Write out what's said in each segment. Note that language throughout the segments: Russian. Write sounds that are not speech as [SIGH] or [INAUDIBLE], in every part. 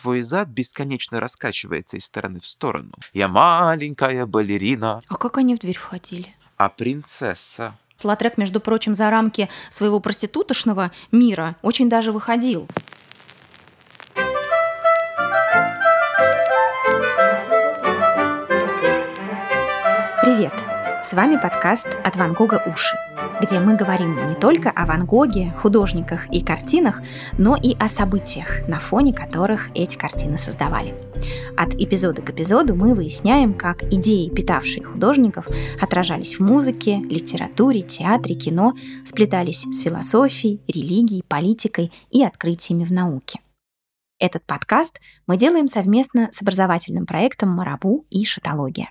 Твой зад бесконечно раскачивается из стороны в сторону. Я маленькая балерина. А как они в дверь входили? А принцесса? Лотрек, между прочим, за рамки своего проститутошного мира очень даже выходил. С вами подкаст «От Ван Гога уши», где мы говорим не только о Ван Гоге, художниках и картинах, но и о событиях, на фоне которых эти картины создавали. От эпизода к эпизоду мы выясняем, как идеи, питавшие художников, отражались в музыке, литературе, театре, кино, сплетались с философией, религией, политикой и открытиями в науке. Этот подкаст мы делаем совместно с образовательным проектом «Марабу» и «Шатология».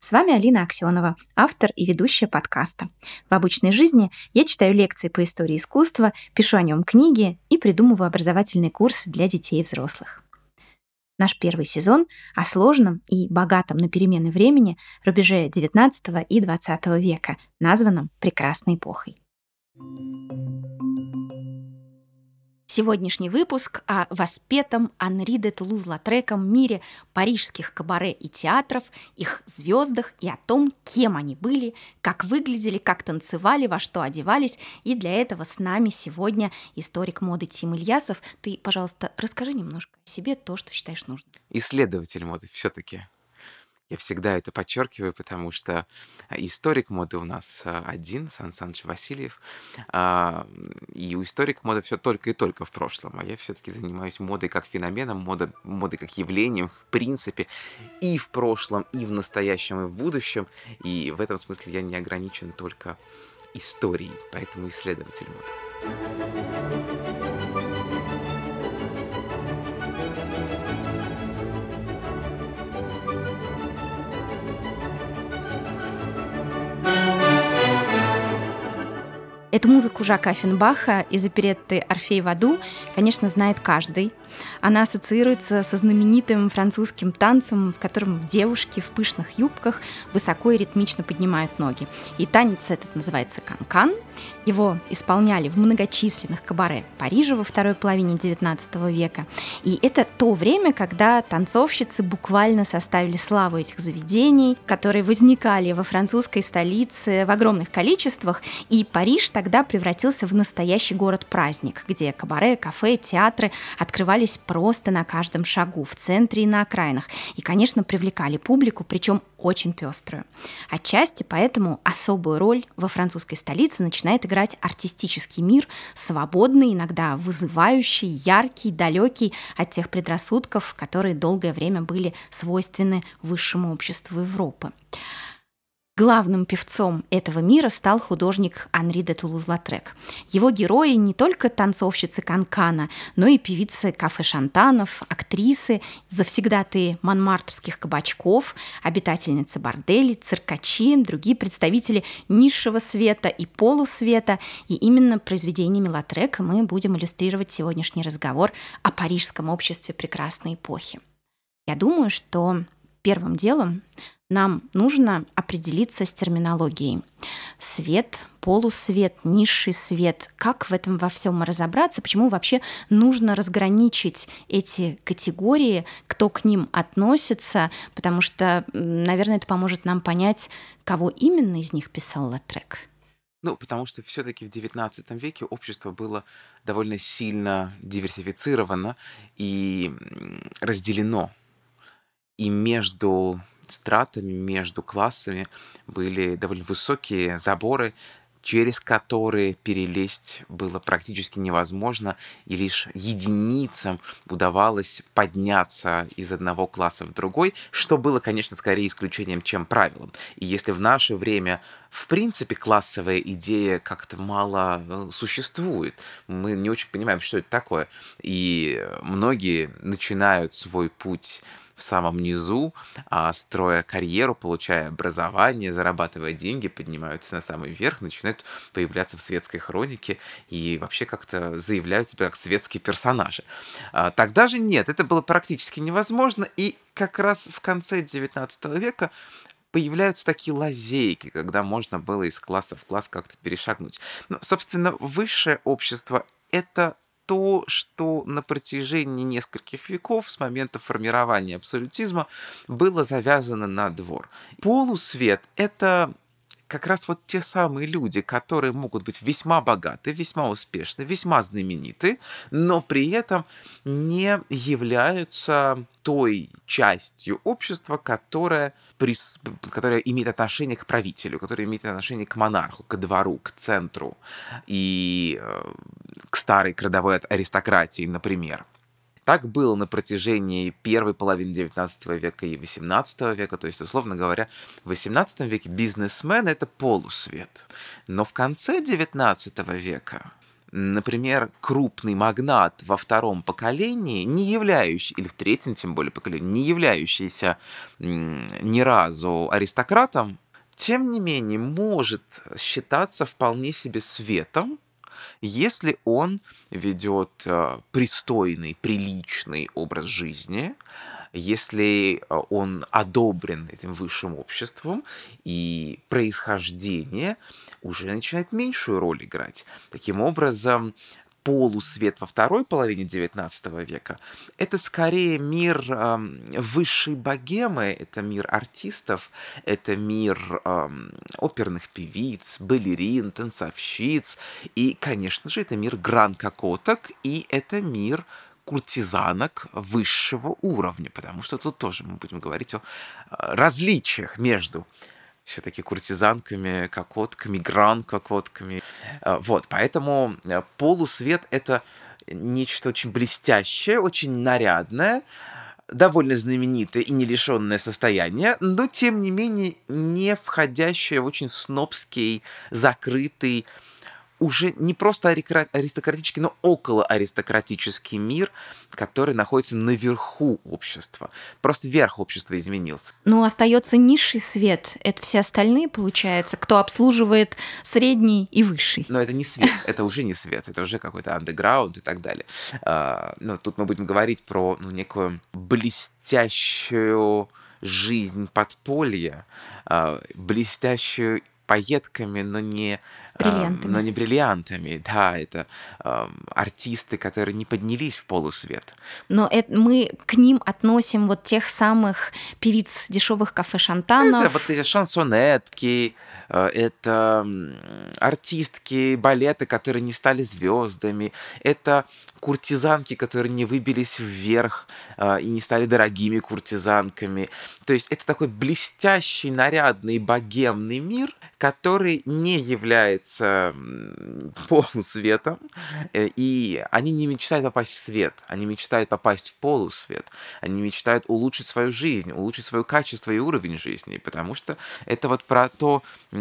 С вами Алина Аксенова, автор и ведущая подкаста. В обычной жизни я читаю лекции по истории искусства, пишу о нем книги и придумываю образовательные курсы для детей и взрослых. Наш первый сезон о сложном и богатом на перемены времени рубеже XIX и XX века, названном «Прекрасной эпохой». Сегодняшний выпуск о воспетом Анри де Тулуз-Латреком мире парижских кабаре и театров, их звездах и о том, кем они были, как выглядели, как танцевали, во что одевались. И для этого с нами сегодня историк моды Тим Ильясов. Ты, пожалуйста, расскажи немножко о себе то, что считаешь нужным. Исследователь моды все-таки. Я всегда это подчеркиваю, потому что историк моды у нас а, один, Сан Саныч Васильев, а, и у историка моды все только и только в прошлом, а я все-таки занимаюсь модой как феноменом, мода, модой как явлением в принципе и в прошлом, и в настоящем, и в будущем, и в этом смысле я не ограничен только историей, поэтому исследователь моды. Эту музыку Жака Финбаха из оперетты «Орфей в аду», конечно, знает каждый. Она ассоциируется со знаменитым французским танцем, в котором девушки в пышных юбках высоко и ритмично поднимают ноги. И танец этот называется канкан. Его исполняли в многочисленных кабаре Парижа во второй половине XIX века. И это то время, когда танцовщицы буквально составили славу этих заведений, которые возникали во французской столице в огромных количествах. И Париж тогда превратился в настоящий город-праздник, где кабаре, кафе, театры открывались просто на каждом шагу, в центре и на окраинах. И, конечно, привлекали публику, причем очень пеструю. Отчасти поэтому особую роль во французской столице начинает играть артистический мир, свободный, иногда вызывающий, яркий, далекий от тех предрассудков, которые долгое время были свойственны высшему обществу Европы. Главным певцом этого мира стал художник Анри де Тулуз-Латрек. Его герои не только танцовщицы канкана, но и певицы кафе-шантанов, актрисы, завсегдатые манмартерских кабачков, обитательницы борделей, циркачи, другие представители низшего света и полусвета. И именно произведениями Латрека мы будем иллюстрировать сегодняшний разговор о парижском обществе прекрасной эпохи. Я думаю, что первым делом нам нужно определиться с терминологией. Свет, полусвет, низший свет. Как в этом во всем разобраться? Почему вообще нужно разграничить эти категории, кто к ним относится? Потому что, наверное, это поможет нам понять, кого именно из них писал Латрек. Ну, потому что все-таки в XIX веке общество было довольно сильно диверсифицировано и разделено. И между стратами, между классами были довольно высокие заборы, через которые перелезть было практически невозможно, и лишь единицам удавалось подняться из одного класса в другой, что было, конечно, скорее исключением, чем правилом. И если в наше время в принципе классовая идея как-то мало э, существует. Мы не очень понимаем, что это такое. И многие начинают свой путь в самом низу, а, строя карьеру, получая образование, зарабатывая деньги, поднимаются на самый верх, начинают появляться в светской хронике и вообще как-то заявляют себя как светские персонажи. А, тогда же нет, это было практически невозможно, и как раз в конце XIX века появляются такие лазейки, когда можно было из класса в класс как-то перешагнуть. Но, собственно, высшее общество — это то, что на протяжении нескольких веков с момента формирования абсолютизма было завязано на двор. Полусвет — это как раз вот те самые люди, которые могут быть весьма богаты, весьма успешны, весьма знамениты, но при этом не являются той частью общества, которая, прис... которая имеет отношение к правителю, которая имеет отношение к монарху, к двору, к центру и э, к старой к родовой аристократии, например. Так было на протяжении первой половины XIX века и XVIII века. То есть, условно говоря, в XVIII веке бизнесмен — это полусвет. Но в конце XIX века например, крупный магнат во втором поколении, не являющий, или в третьем тем более поколении, не являющийся ни разу аристократом, тем не менее может считаться вполне себе светом, если он ведет э, пристойный, приличный образ жизни, если э, он одобрен этим высшим обществом, и происхождение уже начинает меньшую роль играть. Таким образом, полусвет во второй половине XIX века, это скорее мир э, высшей богемы, это мир артистов, это мир э, оперных певиц, балерин, танцовщиц, и, конечно же, это мир гран-кокоток, и это мир куртизанок высшего уровня, потому что тут тоже мы будем говорить о различиях между все-таки куртизанками, кокотками, гран-кокотками. Э, вот, поэтому э, полусвет — это нечто очень блестящее, очень нарядное, довольно знаменитое и не лишенное состояния, но тем не менее не входящее в очень снобский, закрытый, уже не просто аристократический, но около аристократический мир, который находится наверху общества. Просто верх общества изменился. Ну, остается низший свет. Это все остальные, получается, кто обслуживает средний и высший. Но это не свет, [LAUGHS] это уже не свет, это уже какой-то андеграунд и так далее. А, но тут мы будем говорить про ну, некую блестящую жизнь подполья, а, блестящую пайетками, но не Бриллиантами. но не бриллиантами, [LAUGHS] да, это э, артисты, которые не поднялись в полусвет. Но это, мы к ним относим вот тех самых певиц дешевых кафе Шантанов. Это вот эти шансонетки, это артистки балеты, которые не стали звездами, это куртизанки, которые не выбились вверх э, и не стали дорогими куртизанками. То есть это такой блестящий, нарядный, богемный мир, который не является полусветом, э, и они не мечтают попасть в свет, они мечтают попасть в полусвет, они мечтают улучшить свою жизнь, улучшить свое качество и уровень жизни, потому что это вот про то, э,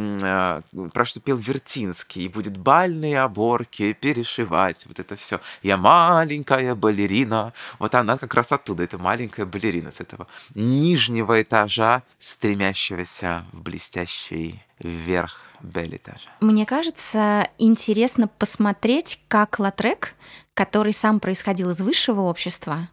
про что пел Вертинский, и будет бальные оборки перешивать, вот это все. Я маленькая балерина, вот она как раз оттуда, это маленькая балерина с этого нижнего этажа, стремящегося в блестящий вверх Белитажа. Мне кажется, интересно посмотреть, как Латрек, который сам происходил из высшего общества,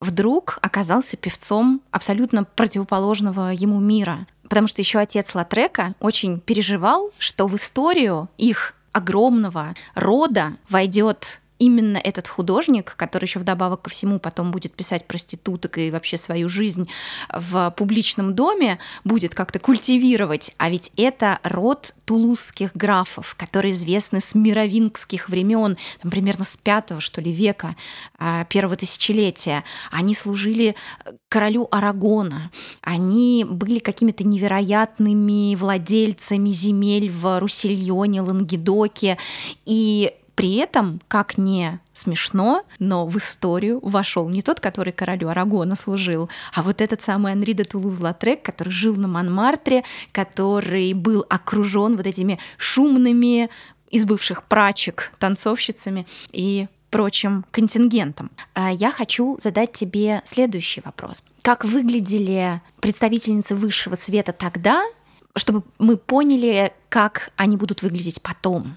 вдруг оказался певцом абсолютно противоположного ему мира. Потому что еще отец Латрека очень переживал, что в историю их огромного рода войдет именно этот художник, который еще вдобавок ко всему потом будет писать проституток и вообще свою жизнь в публичном доме, будет как-то культивировать. А ведь это род тулузских графов, которые известны с мировингских времен, там, примерно с пятого, что ли, века, а, первого тысячелетия. Они служили э, королю Арагона. Они были какими-то невероятными владельцами земель в Руссельоне, Лангедоке. И при этом, как не смешно, но в историю вошел не тот, который королю Арагона служил, а вот этот самый Анри де Тулуз-Латрек, который жил на Монмартре, который был окружен вот этими шумными из бывших прачек, танцовщицами и прочим контингентом. А я хочу задать тебе следующий вопрос. Как выглядели представительницы высшего света тогда, чтобы мы поняли, как они будут выглядеть потом?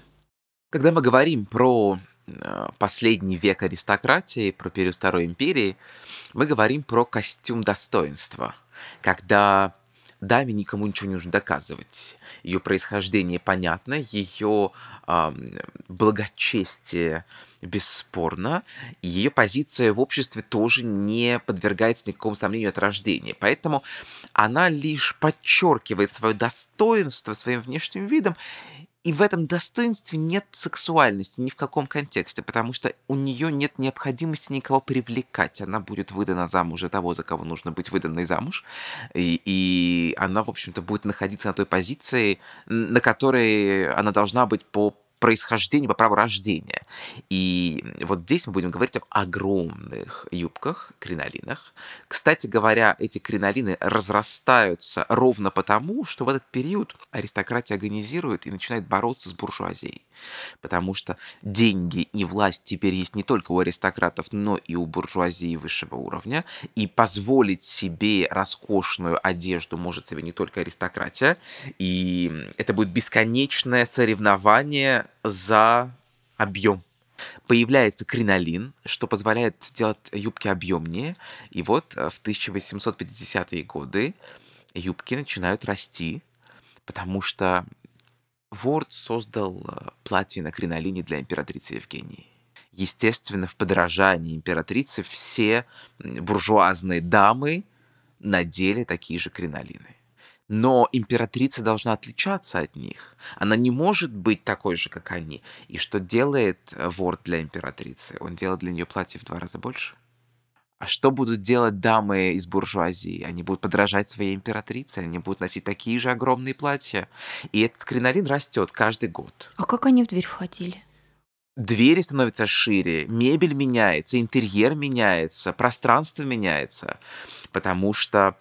Когда мы говорим про э, последний век аристократии, про период Второй империи, мы говорим про костюм достоинства, когда даме никому ничего не нужно доказывать. Ее происхождение понятно, ее э, благочестие бесспорно, ее позиция в обществе тоже не подвергается никакому сомнению от рождения. Поэтому она лишь подчеркивает свое достоинство своим внешним видом и в этом достоинстве нет сексуальности ни в каком контексте, потому что у нее нет необходимости никого привлекать. Она будет выдана замуж за того, за кого нужно быть выданной замуж. И, и она, в общем-то, будет находиться на той позиции, на которой она должна быть по происхождению, по праву рождения. И вот здесь мы будем говорить об огромных юбках, кринолинах. Кстати говоря, эти кринолины разрастаются ровно потому, что в этот период аристократия агонизирует и начинает бороться с буржуазией. Потому что деньги и власть теперь есть не только у аристократов, но и у буржуазии высшего уровня. И позволить себе роскошную одежду может себе не только аристократия. И это будет бесконечное соревнование за объем. Появляется кринолин, что позволяет сделать юбки объемнее. И вот э, в 1850-е годы юбки начинают расти, потому что Ворд создал э, платье на кринолине для императрицы Евгении. Естественно, в подражании императрицы все буржуазные дамы надели такие же кринолины. Но императрица должна отличаться от них. Она не может быть такой же, как они. И что делает э, Ворд для императрицы? Он делает для нее платье в два раза больше. А что будут делать дамы из буржуазии? Они будут подражать своей императрице, они будут носить такие же огромные платья. И этот кринолин растет каждый год. А как они в дверь входили? Двери становятся шире, мебель меняется, интерьер меняется, пространство меняется. Потому что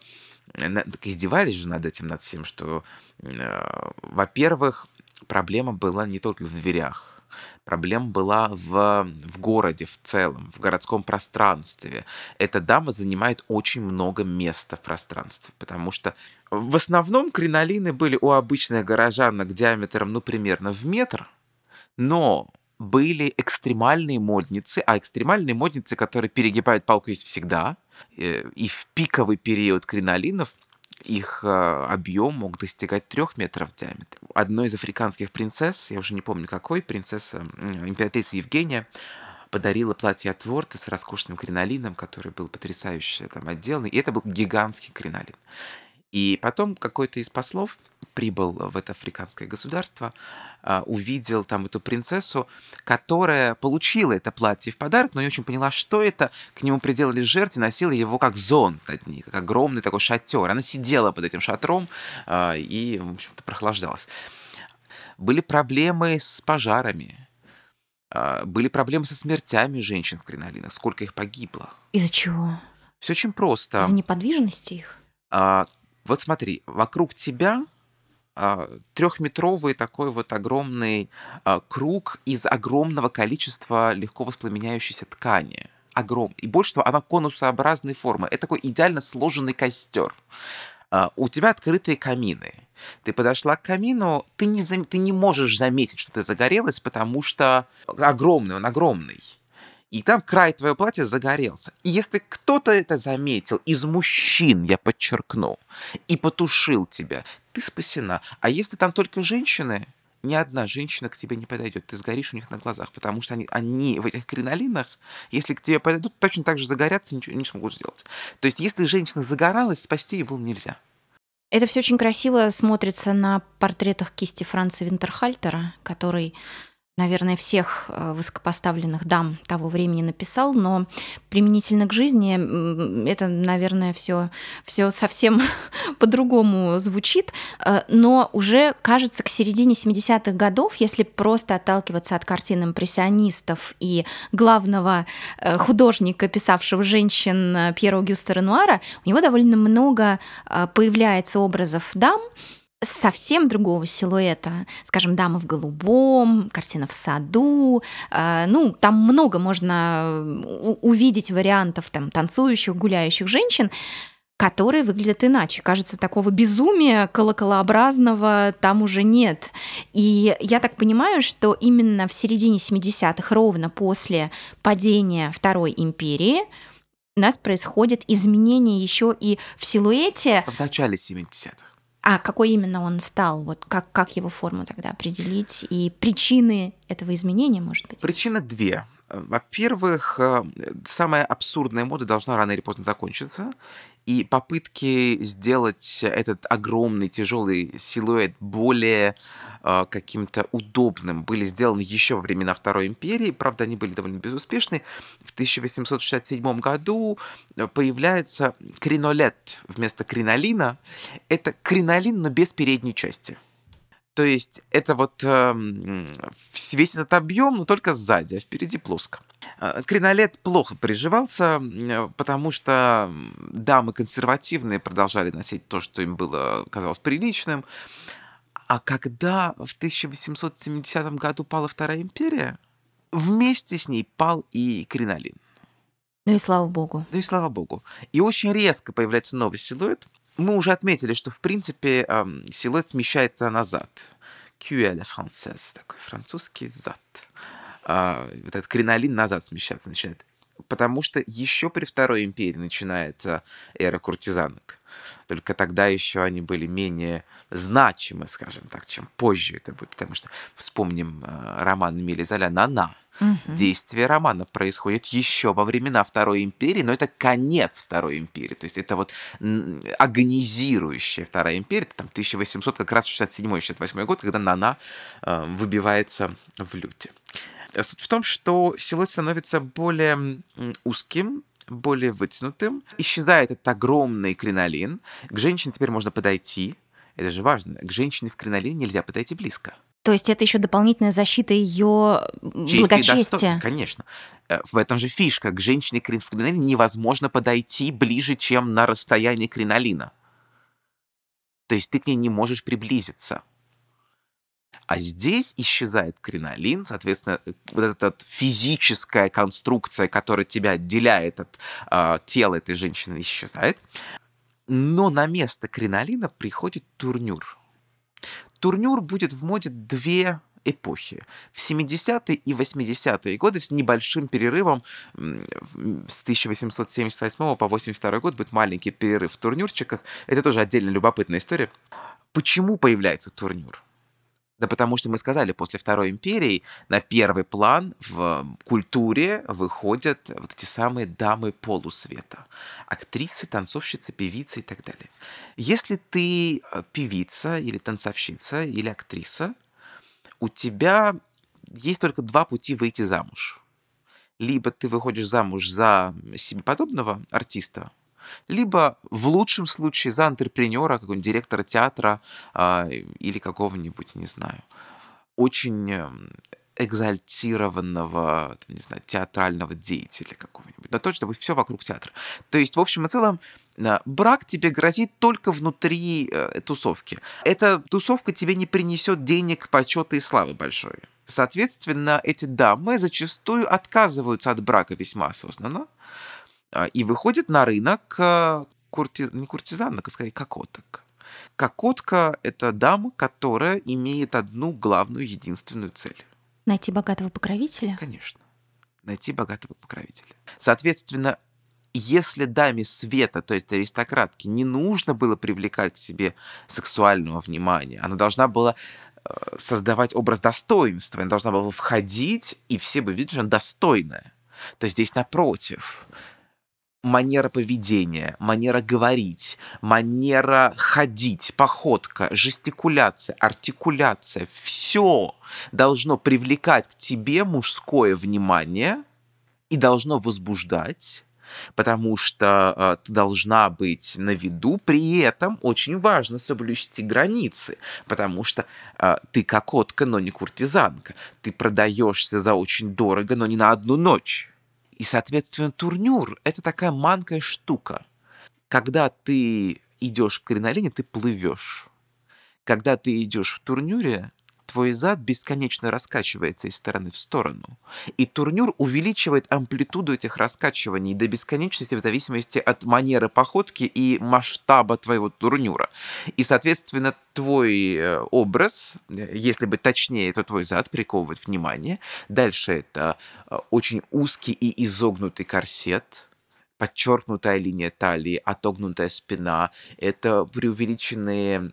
так издевались же над этим, над всем, что, э, во-первых, проблема была не только в дверях. Проблема была в, в городе в целом, в городском пространстве. Эта дама занимает очень много места в пространстве, потому что в основном кринолины были у обычных горожанок диаметром, ну, примерно в метр, но были экстремальные модницы, а экстремальные модницы, которые перегибают палку, есть всегда. Э, и в пиковый период кринолинов их э, объем мог достигать трех метров в диаметре. Одной из африканских принцесс, я уже не помню какой, принцесса, императрица Евгения, подарила платье от Ворта с роскошным кринолином, который был потрясающе там отделан. И это был гигантский кринолин. И потом какой-то из послов прибыл в это африканское государство, а, увидел там эту принцессу, которая получила это платье в подарок, но не очень поняла, что это. К нему приделали жертв и носила его как зонт над ней, как огромный такой шатер. Она сидела под этим шатром а, и, в общем-то, прохлаждалась. Были проблемы с пожарами, а, были проблемы со смертями женщин в кринолинах. Сколько их погибло? Из-за чего? Все очень просто. Из-за неподвижности их? Вот смотри, вокруг тебя а, трехметровый такой вот огромный а, круг из огромного количества легко воспламеняющейся ткани. Огромный. И больше того, она конусообразной формы. Это такой идеально сложенный костер. А, у тебя открытые камины. Ты подошла к камину, ты не, зам... ты не можешь заметить, что ты загорелась, потому что огромный, он огромный и там край твоего платья загорелся. И если кто-то это заметил, из мужчин, я подчеркну, и потушил тебя, ты спасена. А если там только женщины, ни одна женщина к тебе не подойдет. Ты сгоришь у них на глазах, потому что они, они в этих кринолинах, если к тебе подойдут, точно так же загорятся, ничего не смогут сделать. То есть, если женщина загоралась, спасти ее было нельзя. Это все очень красиво смотрится на портретах кисти Франца Винтерхальтера, который наверное, всех э, высокопоставленных дам того времени написал, но применительно к жизни это, наверное, все, все совсем [LAUGHS] по-другому звучит. Э, но уже, кажется, к середине 70-х годов, если просто отталкиваться от картин импрессионистов и главного э, художника, писавшего женщин Пьера Гюста Ренуара, у него довольно много появляется образов дам, совсем другого силуэта. Скажем, «Дама в голубом», «Картина в саду». Э, ну, там много можно увидеть вариантов там, танцующих, гуляющих женщин, которые выглядят иначе. Кажется, такого безумия колоколообразного там уже нет. И я так понимаю, что именно в середине 70-х, ровно после падения Второй империи, у нас происходит изменение еще и в силуэте. В начале 70-х. А какой именно он стал? Вот как, как его форму тогда определить? И причины этого изменения, может быть? Причина две. Во-первых, э, самая абсурдная мода должна рано или поздно закончиться, и попытки сделать этот огромный тяжелый силуэт более э, каким-то удобным были сделаны еще во времена Второй империи. Правда, они были довольно безуспешны. В 1867 году э, появляется кринолет вместо кринолина. Это кринолин, но без передней части. То есть это вот э, весь этот объем, но только сзади, а впереди плоско. Э, кринолет плохо приживался, потому что дамы консервативные продолжали носить то, что им было казалось приличным. А когда в 1870 году пала Вторая империя, вместе с ней пал и кринолин. Ну и слава богу. Ну и слава богу. И очень резко появляется новый силуэт, мы уже отметили, что, в принципе, силуэт смещается назад. Кюэля францез, такой французский зад. Э, вот этот кринолин назад смещаться начинает. Потому что еще при Второй империи начинается эра куртизанок. Только тогда еще они были менее значимы, скажем так, чем позже это будет. Потому что вспомним э, роман Эмили Золя «Нана», Угу. Действие романа происходит еще во времена Второй империи, но это конец Второй империи. То есть это вот агонизирующая Вторая империя. Это там 1800, как раз 67-68 год, когда Нана э, выбивается в люте. Суть в том, что силуэт становится более узким, более вытянутым. Исчезает этот огромный кринолин. К женщине теперь можно подойти. Это же важно. К женщине в кринолине нельзя подойти близко. То есть это еще дополнительная защита ее благочестия. Конечно. Э, в этом же фишка. К женщине в кринолине невозможно подойти ближе, чем на расстоянии кринолина. То есть ты к ней не можешь приблизиться. А здесь исчезает кринолин, соответственно, вот эта физическая конструкция, которая тебя отделяет от э, тела этой женщины, исчезает. Но на место кринолина приходит турнюр. Турнюр будет в моде две эпохи. В 70-е и 80-е годы с небольшим перерывом с 1878 по 82 год будет маленький перерыв в турнюрчиках. Это тоже отдельно любопытная история. Почему появляется турнюр? Да потому что мы сказали, после Второй империи на первый план в культуре выходят вот эти самые дамы полусвета. Актрисы, танцовщицы, певицы и так далее. Если ты э, певица или танцовщица или актриса, у тебя есть только два пути выйти замуж. Либо ты выходишь замуж за себе подобного артиста, либо в лучшем случае за антрепренера, какого-нибудь директора театра э, или какого-нибудь, не знаю, очень эм, экзальтированного, там, не знаю, театрального деятеля какого-нибудь. Но точно будет все вокруг театра. То есть, в общем и целом, э, брак тебе грозит только внутри э, тусовки. Эта тусовка тебе не принесет денег, почета и славы большой. Соответственно, эти дамы зачастую отказываются от брака весьма осознанно, а, и выходит на рынок а, курти... не куртизанок, а скорее кокоток. Кокотка — это дама, которая имеет одну главную, единственную цель. Найти богатого покровителя? Конечно. Найти богатого покровителя. Соответственно, если даме света, то есть аристократке, не нужно было привлекать к себе сексуального внимания, она должна была э, создавать образ достоинства, она должна была входить, и все бы видели, что она достойная. То есть здесь напротив манера поведения, манера говорить, манера ходить, походка, жестикуляция, артикуляция, все должно привлекать к тебе мужское внимание и должно возбуждать, потому что э, ты должна быть на виду, при этом очень важно соблюсти границы, потому что э, ты кокотка, но не куртизанка, ты продаешься за очень дорого, но не на одну ночь. И, соответственно, турнюр — это такая манкая штука. Когда ты идешь в кринолине, ты плывешь. Когда ты идешь в турнюре, твой зад бесконечно раскачивается из стороны в сторону. И турнюр увеличивает амплитуду этих раскачиваний до бесконечности в зависимости от манеры походки и масштаба твоего турнюра. И, соответственно, твой э, образ, если бы точнее, то твой зад приковывает внимание. Дальше это э, очень узкий и изогнутый корсет, подчеркнутая линия талии, отогнутая спина, это преувеличенные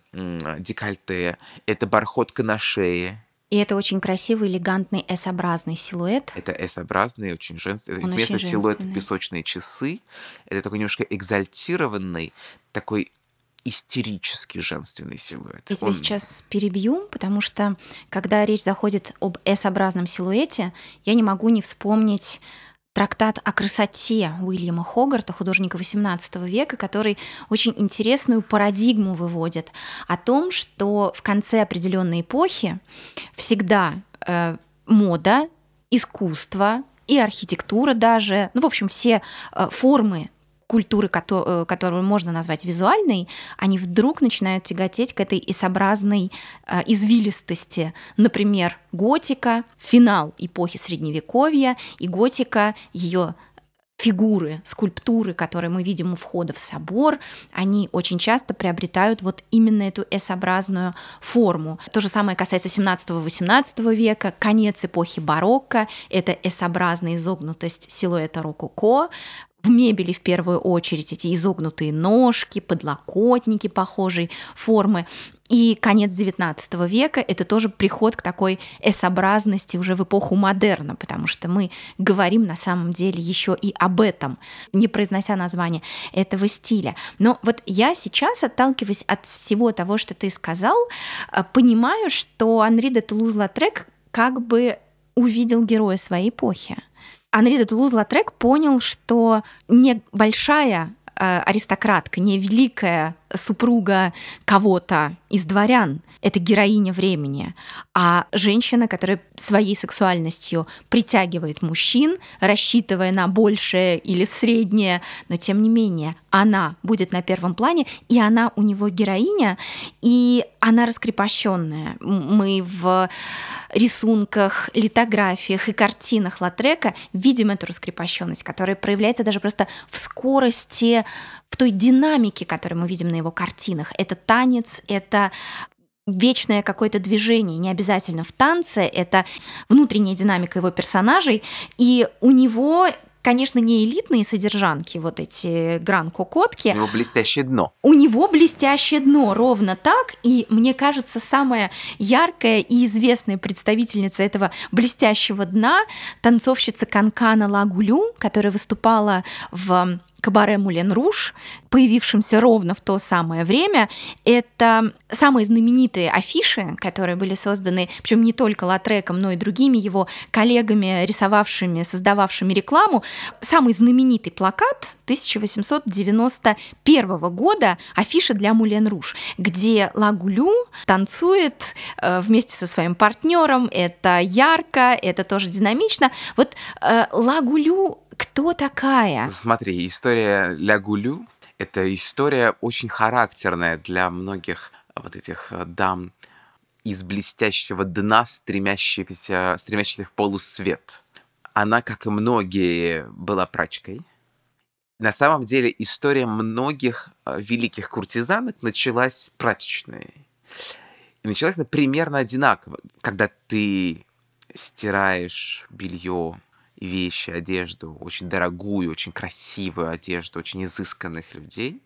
декольте, это бархотка на шее. И это очень красивый, элегантный S-образный силуэт. Это S-образный, очень женственный. Он Вместо очень силуэта песочные часы. Это такой немножко экзальтированный, такой истерически женственный силуэт. Я тебя Он... сейчас перебью, потому что когда речь заходит об S-образном силуэте, я не могу не вспомнить трактат о красоте Уильяма Хогарта, художника XVIII века, который очень интересную парадигму выводит о том, что в конце определенной эпохи всегда э, мода, искусство и архитектура даже, ну, в общем, все э, формы культуры, э, которую можно назвать визуальной, они вдруг начинают тяготеть к этой исообразной э, извилистости. Например, готика, финал эпохи Средневековья и готика, ее фигуры, скульптуры, которые мы видим у входа в собор, они очень часто приобретают вот именно эту S-образную форму. То же самое касается 17-18 века, конец эпохи барокко, это S-образная изогнутость силуэта рококо, в мебели в первую очередь эти изогнутые ножки, подлокотники похожей формы. И конец XIX века — это тоже приход к такой S-образности уже в эпоху модерна, потому что мы говорим на самом деле еще и об этом, не произнося название этого стиля. Но вот я сейчас, отталкиваясь от всего того, что ты сказал, э, понимаю, что Анри де Тулуз-Латрек как бы увидел героя своей эпохи. Анри де Тулуз-Латрек понял, что небольшая э, аристократка, не великая супруга кого-то из дворян. Это героиня времени. А женщина, которая своей сексуальностью притягивает мужчин, рассчитывая на большее или среднее, но тем не менее она будет на первом плане, и она у него героиня, и она раскрепощенная. Мы в рисунках, литографиях и картинах Латрека видим эту раскрепощенность, которая проявляется даже просто в скорости, в той динамике, которую мы видим на его картинах. Это танец, это вечное какое-то движение, не обязательно в танце, это внутренняя динамика его персонажей, и у него конечно, не элитные содержанки, вот эти гран-кокотки. У него блестящее дно. У него блестящее дно, ровно так. И мне кажется, самая яркая и известная представительница этого блестящего дна танцовщица Канкана Лагулю, которая выступала в кабаре Мулен Руш, появившемся ровно в то самое время. Это самые знаменитые афиши, которые были созданы, причем не только Латреком, но и другими его коллегами, рисовавшими, создававшими рекламу. Самый знаменитый плакат 1891 года афиша для Мулен Руш, где Лагулю танцует э, вместе со своим партнером. Это ярко, это тоже динамично. Вот э, Лагулю кто такая? Смотри, история Лягулю — это история очень характерная для многих вот этих э, дам из блестящего дна, стремящихся, стремящихся в полусвет. Она, как и многие, была прачкой. На самом деле история многих э, великих куртизанок началась прачечной. И началась она примерно одинаково. Когда ты стираешь белье вещи, одежду, очень дорогую, очень красивую одежду, очень изысканных людей,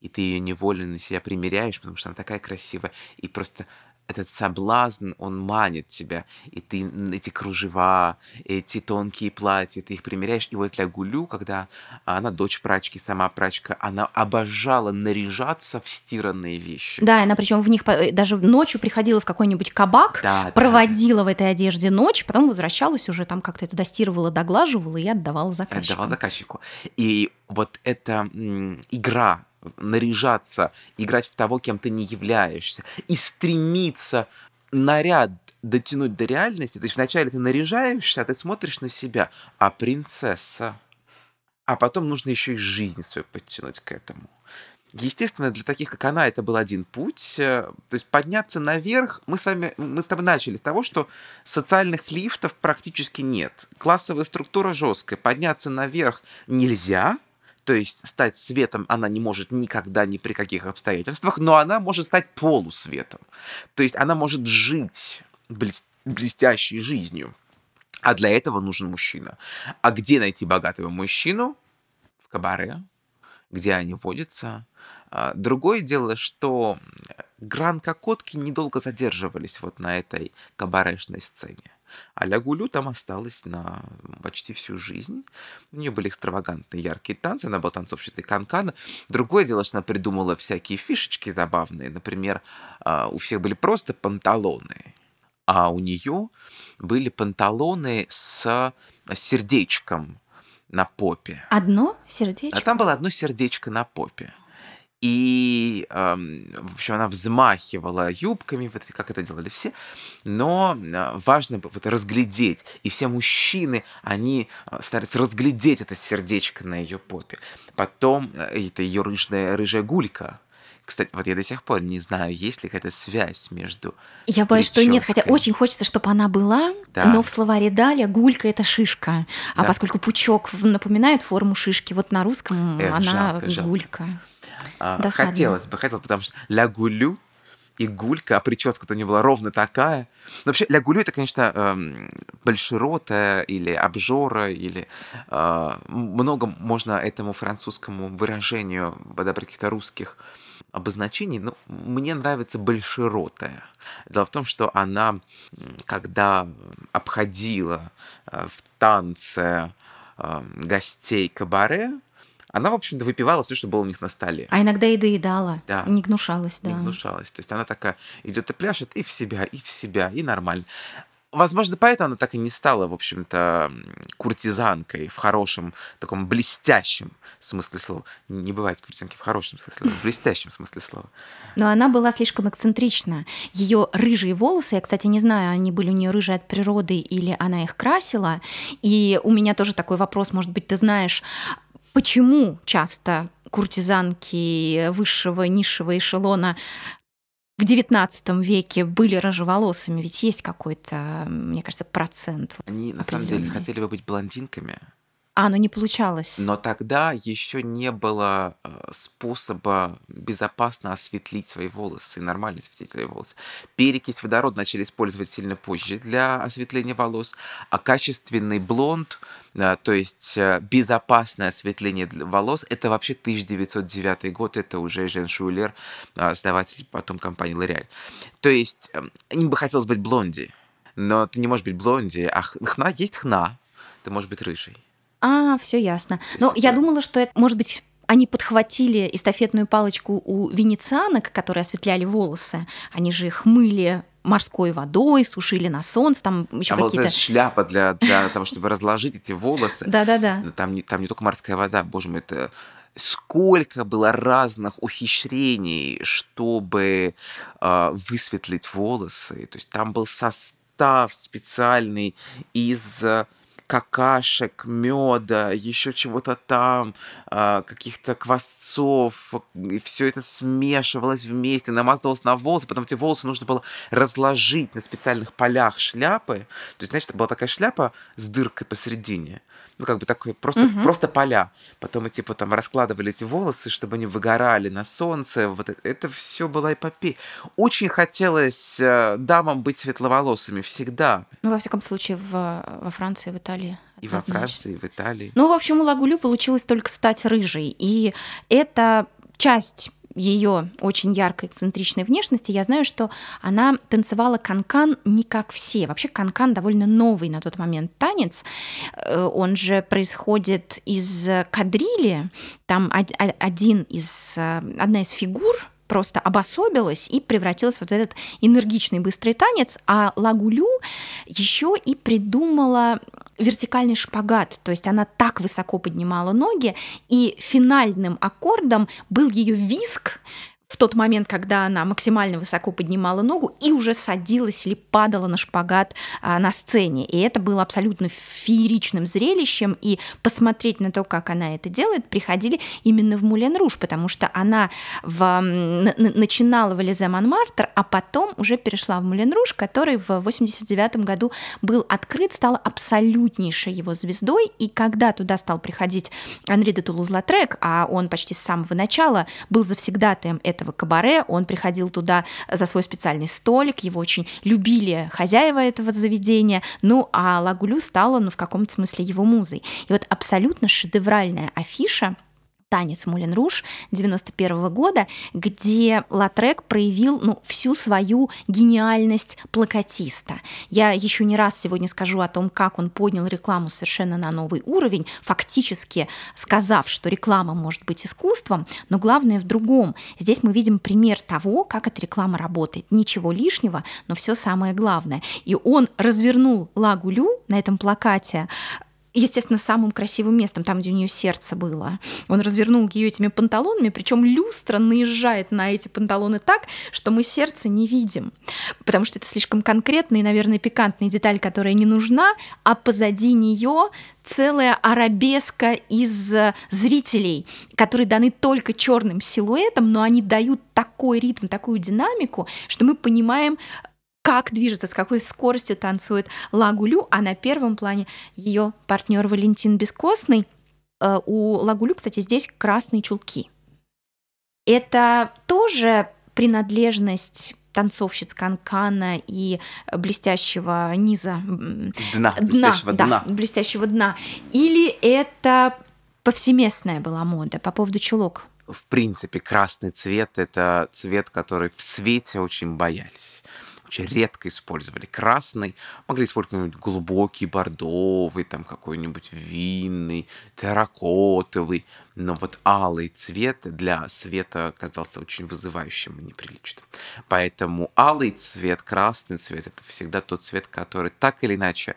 и ты ее невольно на себя примеряешь, потому что она такая красивая, и просто этот соблазн, он манит тебя, и ты эти кружева, эти тонкие платья, ты их примеряешь. И вот для Гулю, когда она дочь прачки, сама прачка, она обожала наряжаться в стиранные вещи. Да, она причем в них э, даже ночью приходила в какой-нибудь кабак, да, проводила да. в этой одежде ночь, потом возвращалась уже там как-то это достировала, доглаживала и отдавала заказчику. Отдавала заказчику. И вот эта игра наряжаться, играть в того, кем ты не являешься, и стремиться наряд дотянуть до реальности. То есть вначале ты наряжаешься, а ты смотришь на себя, а принцесса. А потом нужно еще и жизнь свою подтянуть к этому. Естественно, для таких, как она, это был один путь. Э, то есть подняться наверх, мы с вами, мы с тобой начали с того, что социальных лифтов практически нет. Классовая структура жесткая. Подняться наверх нельзя, то есть стать светом она не может никогда ни при каких обстоятельствах, но она может стать полусветом. То есть она может жить блестящей жизнью. А для этого нужен мужчина. А где найти богатого мужчину? кабаре, где они водятся. А, другое дело, что гран-кокотки недолго задерживались вот на этой кабарешной сцене. А Лягулю там осталась на почти всю жизнь. У нее были экстравагантные яркие танцы, она была танцовщицей канкана. Другое дело, что она придумала всякие фишечки забавные. Например, а, у всех были просто панталоны, а у нее были панталоны с сердечком на попе. Одно сердечко? А там было одно сердечко на попе. И, в общем, она взмахивала юбками, вот как это делали все. Но э, важно вот разглядеть. И все мужчины, они э, старались разглядеть это сердечко на ее попе. Потом э, это ее рыжая, рыжая гулька, кстати, вот я до сих пор не знаю, есть ли какая-то связь между Я боюсь, что нет, хотя очень хочется, чтобы она была, да. но в словаре Даля гулька – это шишка. А да. поскольку пучок напоминает форму шишки, вот на русском Эх, она жалко, гулька. Жалко. А, хотелось бы, хотелось, потому что ля гулю и гулька, а прическа-то у нее была ровно такая. Но вообще, ля гулю это, конечно, эм, большеротая или обжора, или э, много можно этому французскому выражению подобрать каких-то русских обозначений, но мне нравится большеротая. Дело в том, что она, когда обходила э, в танце э, гостей кабаре, она, в общем-то, выпивала все, что было у них на столе. А иногда и доедала. Да. Не гнушалась, да. Не гнушалась. То есть она такая идет и пляшет и в себя, и в себя, и нормально. Возможно, поэтому она так и не стала, в общем-то, куртизанкой в хорошем, таком блестящем смысле слова. Не бывает куртизанки в хорошем смысле слова, в блестящем смысле слова. Но она была слишком эксцентрична. Ее рыжие волосы, я, кстати, не знаю, они были у нее рыжие от природы или она их красила. И у меня тоже такой вопрос, может быть, ты знаешь, почему часто куртизанки высшего, низшего эшелона в XIX веке были рыжеволосыми, ведь есть какой-то, мне кажется, процент. Они на самом деле хотели бы быть блондинками. А, но не получалось. Но тогда еще не было э, способа безопасно осветлить свои волосы, нормально осветлить свои волосы. Перекись водорода начали использовать сильно позже для осветления волос, а качественный блонд, э, то есть э, безопасное осветление волос, это вообще 1909 год, это уже Жен Шулер, основатель потом компании L'Oreal. То есть им бы хотелось быть блонди, но ты не можешь быть блонди, а хна есть хна, ты можешь быть рыжий. А, все ясно. Но я думала, что это, может быть, они подхватили эстафетную палочку у венецианок, которые осветляли волосы. Они же их мыли морской водой, сушили на солнце, там еще а какие-то... Вот шляпа для, для того, чтобы разложить эти волосы. Да-да-да. Там не, там не только морская вода, боже мой, это сколько было разных ухищрений, чтобы э, высветлить волосы. То есть там был состав специальный из какашек, меда, еще чего-то там, а, каких-то квасцов, и все это смешивалось вместе, намазывалось на волосы, потом эти волосы нужно было разложить на специальных полях шляпы. То есть, значит, была такая шляпа с дыркой посередине, ну, как бы такое, просто, угу. просто поля. Потом мы, типа, там раскладывали эти волосы, чтобы они выгорали на солнце. Вот это, это все была эпопея. Очень хотелось э, дамам быть светловолосыми всегда. Ну, во всяком случае, в, во Франции, в Италии. И во Франции, и в Италии. Ну, в общем, у Лагулю получилось только стать рыжей. И это часть ее очень яркой эксцентричной внешности, я знаю, что она танцевала канкан не как все. Вообще канкан довольно новый на тот момент танец. Э, он же происходит из кадрили. Там один из, э, одна из фигур просто обособилась и превратилась в вот этот энергичный быстрый танец, а Лагулю еще и придумала вертикальный шпагат, то есть она так высоко поднимала ноги, и финальным аккордом был ее виск, в тот момент, когда она максимально высоко поднимала ногу и уже садилась или падала на шпагат а, на сцене. И это было абсолютно фееричным зрелищем. И посмотреть на то, как она это делает, приходили именно в Мулен Руж, потому что она в, начинала в Элизе Монмартр, а потом уже перешла в Мулен Руж, который в 89 году был открыт, стал абсолютнейшей его звездой. И когда туда стал приходить Анри де Тулуз-Латрек, а он почти с самого начала был завсегдатаем этого этого кабаре, он приходил туда за свой специальный столик, его очень любили хозяева этого заведения, ну а Лагулю стала, ну, в каком-то смысле его музой. И вот абсолютно шедевральная афиша танец Мулен Руш 91 года, где Латрек проявил ну, всю свою гениальность плакатиста. Я еще не раз сегодня скажу о том, как он поднял рекламу совершенно на новый уровень, фактически сказав, что реклама может быть искусством, но главное в другом. Здесь мы видим пример того, как эта реклама работает. Ничего лишнего, но все самое главное. И он развернул Лагулю на этом плакате естественно, самым красивым местом, там, где у нее сердце было. Он развернул ее этими панталонами, причем люстра наезжает на эти панталоны так, что мы сердце не видим, потому что это слишком конкретная и, наверное, пикантная деталь, которая не нужна, а позади нее целая арабеска из зрителей, которые даны только черным силуэтом, но они дают такой ритм, такую динамику, что мы понимаем, как движется, с какой скоростью танцует Лагулю, а на первом плане ее партнер Валентин Бескостный. Э, у Лагулю, кстати, здесь красные чулки. Это тоже принадлежность танцовщиц канкана и блестящего низа дна, дна блестящего да, дна. блестящего дна или это повсеместная была мода по поводу чулок в принципе красный цвет это цвет который в свете очень боялись очень редко использовали красный, могли использовать какой-нибудь глубокий бордовый, там какой-нибудь винный, терракотовый, но вот алый цвет для света казался очень вызывающим и неприличным. Поэтому алый цвет, красный цвет — это всегда тот цвет, который так или иначе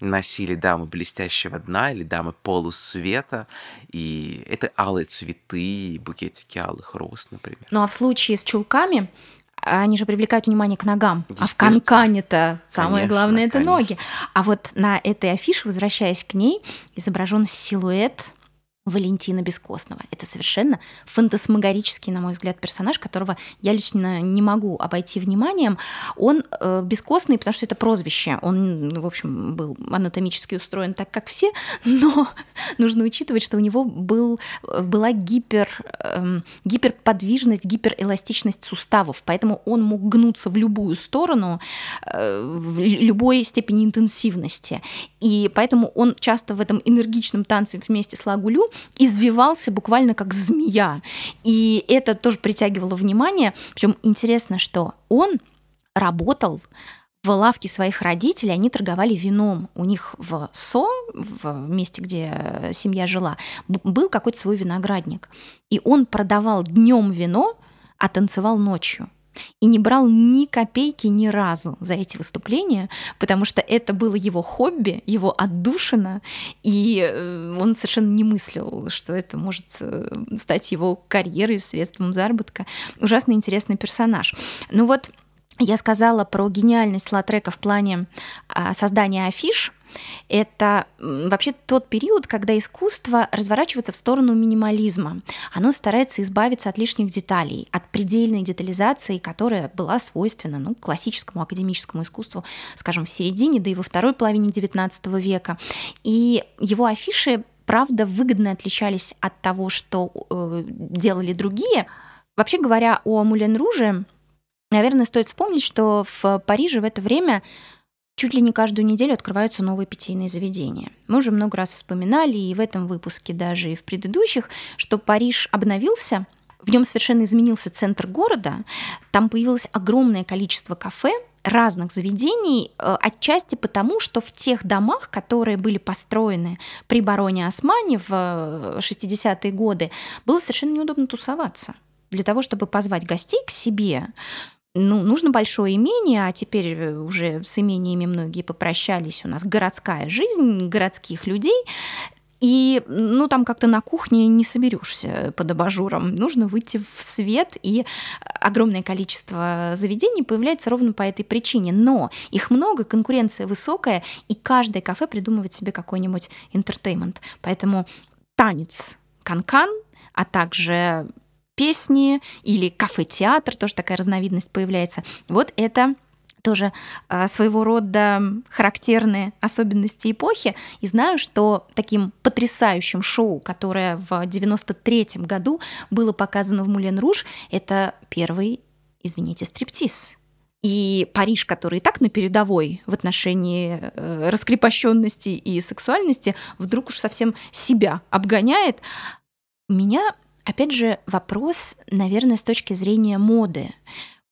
носили дамы блестящего дна или дамы полусвета, и это алые цветы, букетики алых роз, например. Ну а в случае с чулками они же привлекают внимание к ногам. А в канкане-то самое конечно, главное это конечно. ноги. А вот на этой афише, возвращаясь к ней, изображен силуэт Валентина Бескостного. Это совершенно фантасмагорический, на мой взгляд, персонаж, которого я лично не могу обойти вниманием. Он э, бескостный, потому что это прозвище. Он, в общем, был анатомически устроен так, как все, [LAUGHS] но нужно учитывать, что у него был, была гипер, э, гиперподвижность, гиперэластичность суставов, поэтому он мог гнуться в любую сторону, э, в любой степени интенсивности. И поэтому он часто в этом энергичном танце вместе с Лагулю извивался буквально как змея. И это тоже притягивало внимание. Причем интересно, что он работал в лавке своих родителей, они торговали вином. У них в СО, в месте, где семья жила, был какой-то свой виноградник. И он продавал днем вино, а танцевал ночью и не брал ни копейки ни разу за эти выступления, потому что это было его хобби, его отдушина, и э, он совершенно не мыслил, что это может э, стать его карьерой, средством заработка. Ужасно интересный персонаж. Ну вот я сказала про гениальность Латрека в плане а, создания афиш. Это вообще тот период, когда искусство разворачивается в сторону минимализма. Оно старается избавиться от лишних деталей, от предельной детализации, которая была свойственна ну, классическому академическому искусству, скажем, в середине, да и во второй половине XIX века. И его афиши, правда, выгодно отличались от того, что э, делали другие. Вообще говоря, о Мулен Руже Наверное, стоит вспомнить, что в Париже в это время чуть ли не каждую неделю открываются новые питейные заведения. Мы уже много раз вспоминали, и в этом выпуске, даже и в предыдущих, что Париж обновился, в нем совершенно изменился центр города, там появилось огромное количество кафе, разных заведений, э, отчасти потому, что в тех домах, которые были построены при бароне Османе в 60-е годы, было совершенно неудобно тусоваться. Для того, чтобы позвать гостей к себе, ну, нужно большое имение, а теперь уже с имениями многие попрощались. У нас городская жизнь городских людей. И, ну, там как-то на кухне не соберешься под абажуром. Нужно выйти в свет, и огромное количество заведений появляется ровно по этой причине. Но их много, конкуренция высокая, и каждое кафе придумывает себе какой-нибудь entertainment. Поэтому танец канкан, а также песни или кафе-театр, тоже такая разновидность появляется. Вот это тоже э, своего рода характерные особенности эпохи. И знаю, что таким потрясающим шоу, которое в 93 году было показано в Мулен Руж, это первый, извините, стриптиз. И Париж, который и так на передовой в отношении э, раскрепощенности и сексуальности, вдруг уж совсем себя обгоняет. Меня, опять же, вопрос, наверное, с точки зрения моды.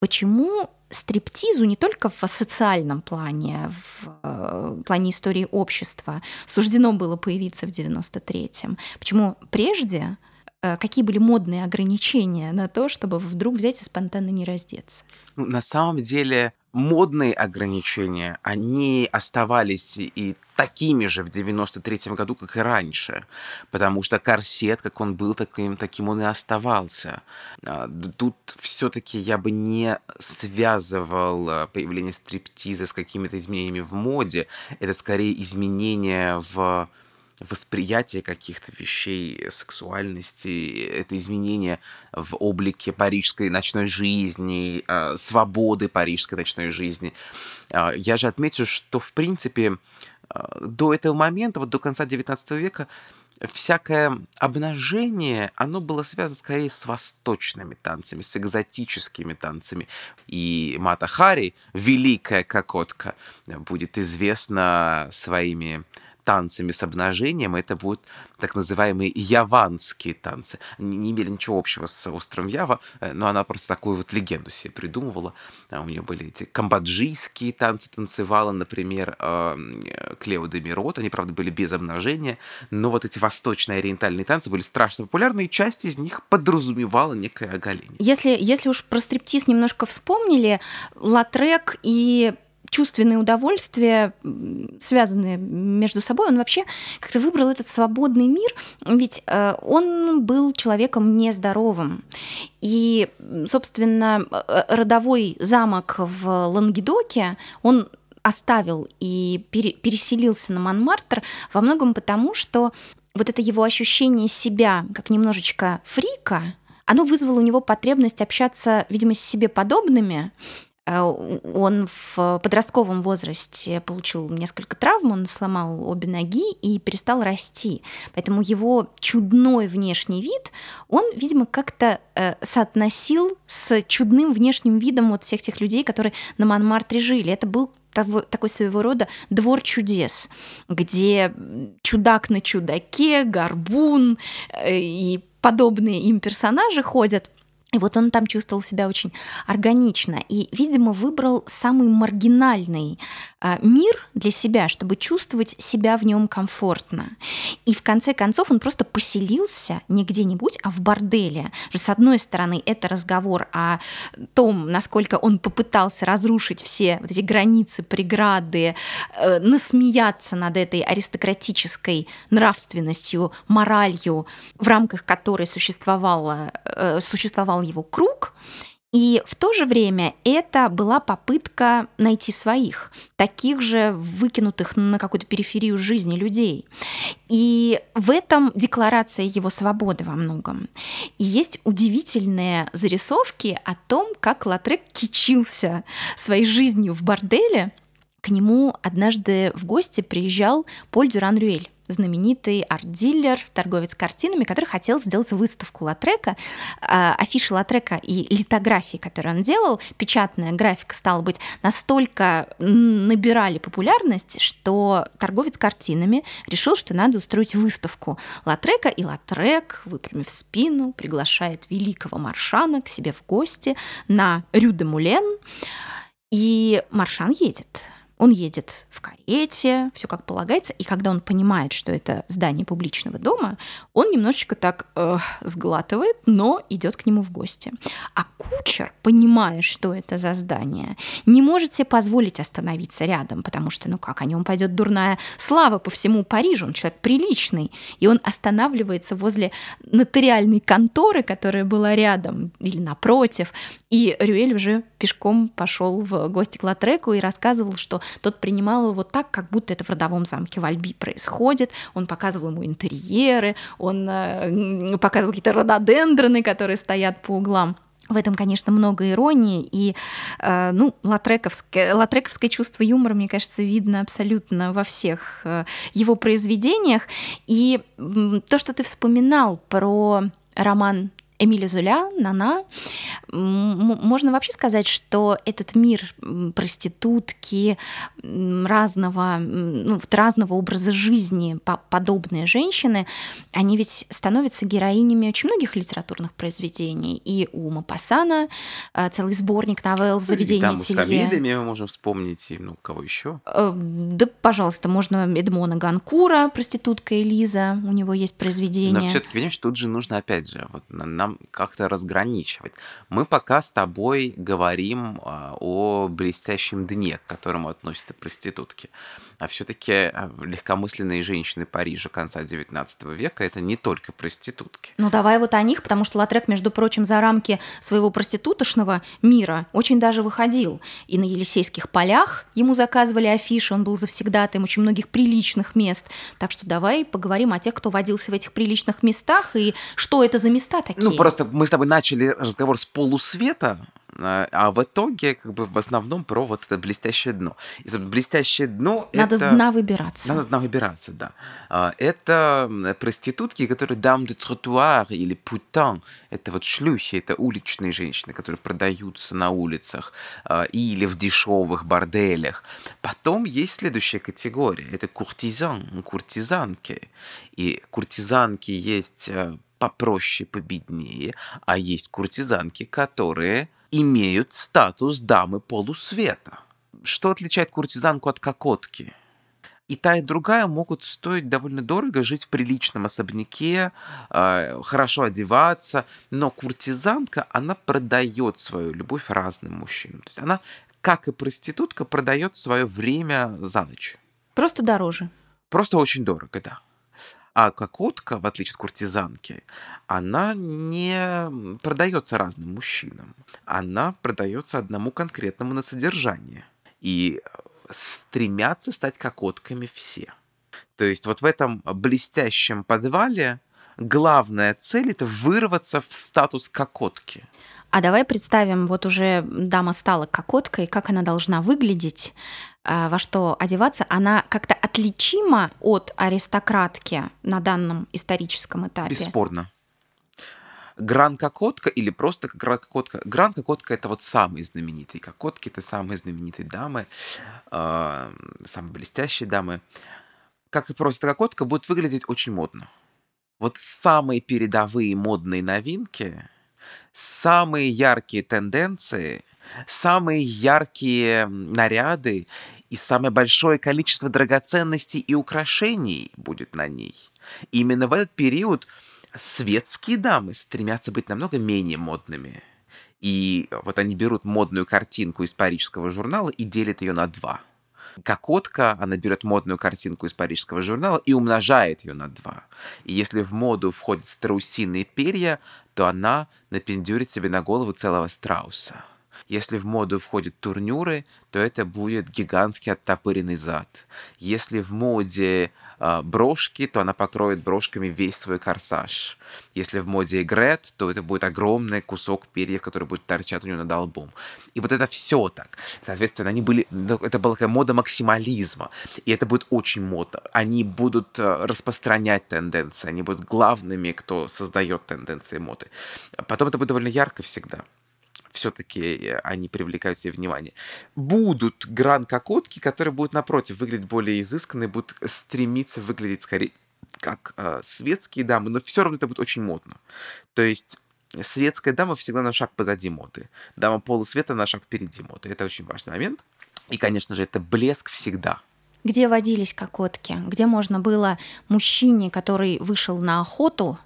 Почему стриптизу не только в социальном плане, в э, плане истории общества суждено было появиться в 93-м? Почему прежде какие были модные ограничения на то, чтобы вдруг взять и спонтанно не раздеться? Ну, на самом деле модные ограничения, они оставались и такими же в 93 году, как и раньше. Потому что корсет, как он был, таким, таким он и оставался. А, тут все-таки я бы не связывал э, появление стриптиза с какими-то изменениями в моде. Это скорее изменения в восприятие каких-то вещей, сексуальности, это изменение в облике парижской ночной жизни, а, свободы парижской ночной жизни. А, я же отмечу, что, в принципе, а, до этого момента, вот до конца XIX века, всякое обнажение, оно было связано скорее с восточными танцами, с экзотическими танцами. И Мата Хари, великая кокотка, будет известна своими танцами с обнажением, это будут так называемые яванские танцы. Не, не имели ничего общего с островом Ява, э, но она просто такую вот легенду себе придумывала. А у нее были эти камбоджийские танцы танцевала, например, Клео де Мирот. Они, правда, были без обнажения, но вот эти восточные ориентальные танцы были страшно популярны, и часть из них подразумевала некое оголение. Если, если уж про стриптиз немножко вспомнили, Латрек и чувственные удовольствия, связанные между собой, он вообще как-то выбрал этот свободный мир, ведь э, он был человеком нездоровым. И, собственно, э, родовой замок в Лангедоке, он оставил и переселился на Монмартр во многом потому, что вот это его ощущение себя как немножечко фрика, оно вызвало у него потребность общаться, видимо, с себе подобными, Э, он в подростковом возрасте получил несколько травм, он сломал обе ноги и перестал расти. Поэтому его чудной внешний вид, он, видимо, как-то э, соотносил с чудным внешним видом вот всех тех людей, которые на Монмартре жили. Это был такой своего рода двор чудес, где чудак на чудаке, горбун э, и подобные им персонажи ходят. И вот он там чувствовал себя очень органично и, видимо, выбрал самый маргинальный э, мир для себя, чтобы чувствовать себя в нем комфортно. И в конце концов он просто поселился не где-нибудь, а в борделе. С одной стороны, это разговор о том, насколько он попытался разрушить все вот эти границы, преграды, э, насмеяться над этой аристократической нравственностью, моралью, в рамках которой существовало, э, существовал его круг. И в то же время это была попытка найти своих, таких же выкинутых на какую-то периферию жизни людей. И в этом декларация его свободы во многом. И есть удивительные зарисовки о том, как Латрек кичился своей жизнью в борделе. К нему однажды в гости приезжал Поль Дюран Рюэль знаменитый арт-дилер, торговец картинами, который хотел сделать выставку Латрека. А, афиши Латрека и литографии, которые он делал, печатная графика, стала быть, настолько набирали популярность, что торговец картинами решил, что надо устроить выставку Латрека, и Латрек, выпрямив спину, приглашает великого Маршана к себе в гости на Рю де Мулен, и Маршан едет он едет в карете, все как полагается, и когда он понимает, что это здание публичного дома, он немножечко так э, сглатывает, но идет к нему в гости. А кучер, понимая, что это за здание, не может себе позволить остановиться рядом, потому что, ну как, о нем пойдет дурная слава по всему Парижу, он человек приличный, и он останавливается возле нотариальной конторы, которая была рядом или напротив, и Рюэль уже пешком пошел в гости к Латреку и рассказывал, что тот принимал его так, как будто это в родовом замке Вальби происходит. Он показывал ему интерьеры, он э, показывал какие-то рододендроны, которые стоят по углам. В этом, конечно, много иронии, и э, ну, латрековское, латрековское чувство юмора, мне кажется, видно абсолютно во всех э, его произведениях. И э, то, что ты вспоминал про роман Эмили Зуля, Нана. Можно вообще сказать, что этот мир проститутки, разного, ну, разного образа жизни, подобные женщины, они ведь становятся героинями очень многих литературных произведений. И у Мапасана э, целый сборник новелл «Заведение ну, Телье». мы можем вспомнить, и ну, кого еще? Э, да, пожалуйста, можно Эдмона Ганкура, проститутка Элиза, у него есть произведение. Но все-таки, понимаешь, тут же нужно, опять же, вот нам как-то разграничивать. Мы пока с тобой говорим а, о блестящем дне, к которому относятся проститутки. А все-таки а, легкомысленные женщины Парижа конца XIX века это не только проститутки. Ну давай вот о них, потому что Латрек, между прочим, за рамки своего проститутошного мира очень даже выходил. И на Елисейских полях ему заказывали афиши, он был завсегдатаем очень многих приличных мест. Так что давай поговорим о тех, кто водился в этих приличных местах и что это за места такие. Ну просто мы с тобой начали разговор с полусвета, а, а в итоге как бы в основном про вот это блестящее дно. И блестящее дно Надо это... дна выбираться. Надо дна выбираться, да. А, это проститутки, которые дам де тротуар или путан. Это вот шлюхи, это уличные женщины, которые продаются на улицах а, или в дешевых борделях. Потом есть следующая категория. Это куртизан, куртизанки. И куртизанки есть попроще, победнее, а есть куртизанки, которые имеют статус дамы полусвета. Что отличает куртизанку от кокотки? И та, и другая могут стоить довольно дорого, жить в приличном особняке, э, хорошо одеваться, но куртизанка, она продает свою любовь разным мужчинам. То есть она, как и проститутка, продает свое время за ночь. Просто дороже. Просто очень дорого, да. А кокотка, в отличие от куртизанки, она не продается разным мужчинам. Она продается одному конкретному на содержание. И э, стремятся стать кокотками все. То есть вот в этом блестящем подвале главная цель это вырваться в статус кокотки. А давай представим, вот уже дама стала кокоткой, как она должна выглядеть, а, во что одеваться. Она как-то отличима от аристократки на данном историческом этапе? Бесспорно. Гран-кокотка или просто гран-кокотка. Гран-кокотка это вот самые знаменитые кокотки, это самые знаменитые дамы, э, самые блестящие дамы. Как и просто кокотка, будет выглядеть очень модно. Вот самые передовые модные новинки самые яркие тенденции, самые яркие наряды и самое большое количество драгоценностей и украшений будет на ней. Именно в этот период светские дамы стремятся быть намного менее модными. И вот они берут модную картинку из парижского журнала и делят ее на два – Кокотка, она берет модную картинку из парижского журнала и умножает ее на два. И если в моду входят страусиные перья, то она напендюрит себе на голову целого страуса. Если в моду входят турнюры, то это будет гигантский оттопыренный зад. Если в моде э, брошки, то она покроет брошками весь свой корсаж. Если в моде игрет, то это будет огромный кусок перьев, который будет торчать у нее над лбом. И вот это все так. Соответственно, они были, ну, это была такая мода максимализма. И это будет очень модно. Они будут э, распространять тенденции, они будут главными, кто создает тенденции моды. Потом это будет довольно ярко всегда все-таки э, они привлекают себе внимание. Будут гран-кокотки, которые будут, напротив, выглядеть более изысканно, будут стремиться выглядеть скорее как э, светские дамы, но все равно это будет очень модно. То есть светская дама всегда на шаг позади моды. Дама полусвета на шаг впереди моды. Это очень важный момент. И, конечно же, это блеск всегда. Где водились кокотки? Где можно было мужчине, который вышел на охоту,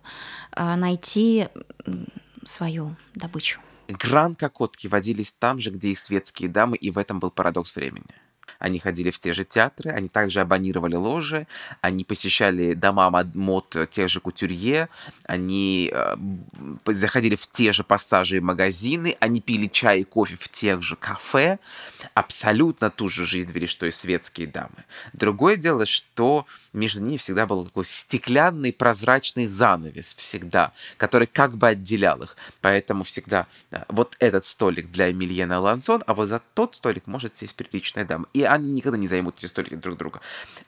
э, найти свою добычу? Гран-кокотки водились там же, где и светские дамы, и в этом был парадокс времени. Они ходили в те же театры, они также абонировали ложи, они посещали дома мод тех же кутюрье, они э, заходили в те же пассажи и магазины, они пили чай и кофе в тех же кафе, абсолютно ту же жизнь вели, что и светские дамы. Другое дело, что между ними всегда был такой стеклянный прозрачный занавес всегда, который как бы отделял их. Поэтому всегда да, вот этот столик для Эмильена Лансон, а вот за тот столик может сесть приличная дама. И они никогда не займут эти столики друг друга.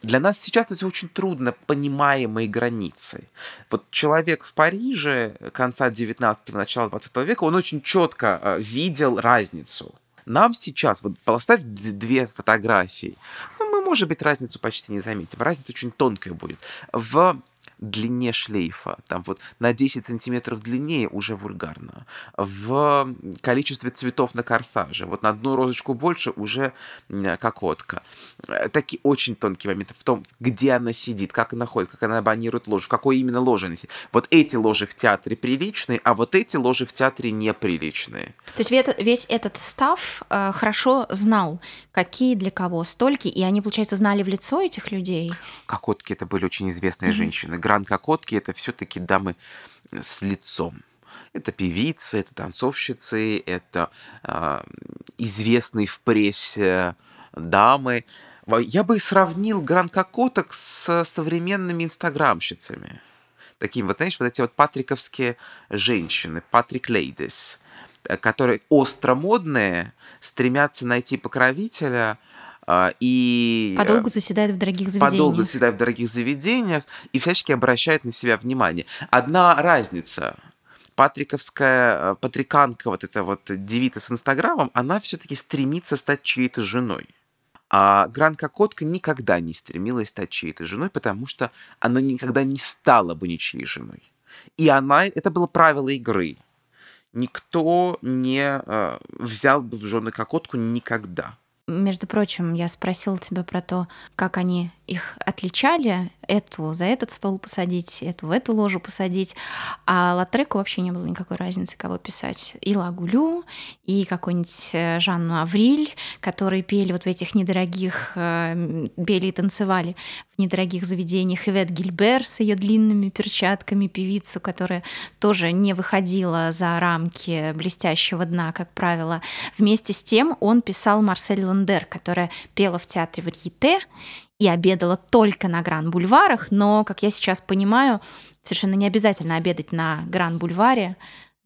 Для нас сейчас это очень трудно понимаемые границы. Вот человек в Париже конца 19-го, начала 20 века, он очень четко э, видел разницу. Нам сейчас, вот поставь две фотографии, ну, мы, может быть, разницу почти не заметим. Разница очень тонкая будет. В длине шлейфа, там вот на 10 сантиметров длиннее уже вульгарно. В количестве цветов на корсаже, вот на одну розочку больше уже кокотка. Э, такие очень тонкие моменты в том, где она сидит, как она ходит, как она абонирует ложу, какой именно ложе она сидит. Вот эти ложи в театре приличные, а вот эти ложи в театре неприличные. То есть весь этот став э, хорошо знал, какие для кого стольки, и они, получается, знали в лицо этих людей? Кокотки это были очень известные mm-hmm. женщины гран-кокотки это все-таки дамы с лицом. Это певицы, это танцовщицы, это э, известные в прессе дамы. Я бы сравнил гран-кокоток с современными инстаграмщицами. Таким вот, знаешь, вот эти вот патриковские женщины, Патрик Лейдис, э, которые остро модные, стремятся найти покровителя – а, и... Подолгу заседает в дорогих заведениях. Подолгу заседает в дорогих заведениях и всячески обращает на себя внимание. Одна разница. Патриковская, э, патриканка, вот эта вот девица с Инстаграмом, она все-таки стремится стать чьей-то женой. А Гранка Котка никогда не стремилась стать чьей-то женой, потому что она никогда не стала бы ничьей женой. И она, это было правило игры. Никто не э, взял бы в жены Кокотку никогда. Между прочим, я спросила тебя про то, как они их отличали, эту за этот стол посадить, эту в эту ложу посадить, а Латреку вообще не было никакой разницы, кого писать. И Лагулю, и какой-нибудь э, Жанну Авриль, которые пели вот в этих недорогих, э, пели и танцевали в недорогих заведениях, Ивет Гильбер с ее длинными перчатками, певицу, которая тоже не выходила за рамки блестящего дна, как правило. Вместе с тем он писал Марсель Ландер, которая пела в театре Варьете, и обедала только на Гран-Бульварах, но, как я сейчас понимаю, совершенно не обязательно обедать на Гран-Бульваре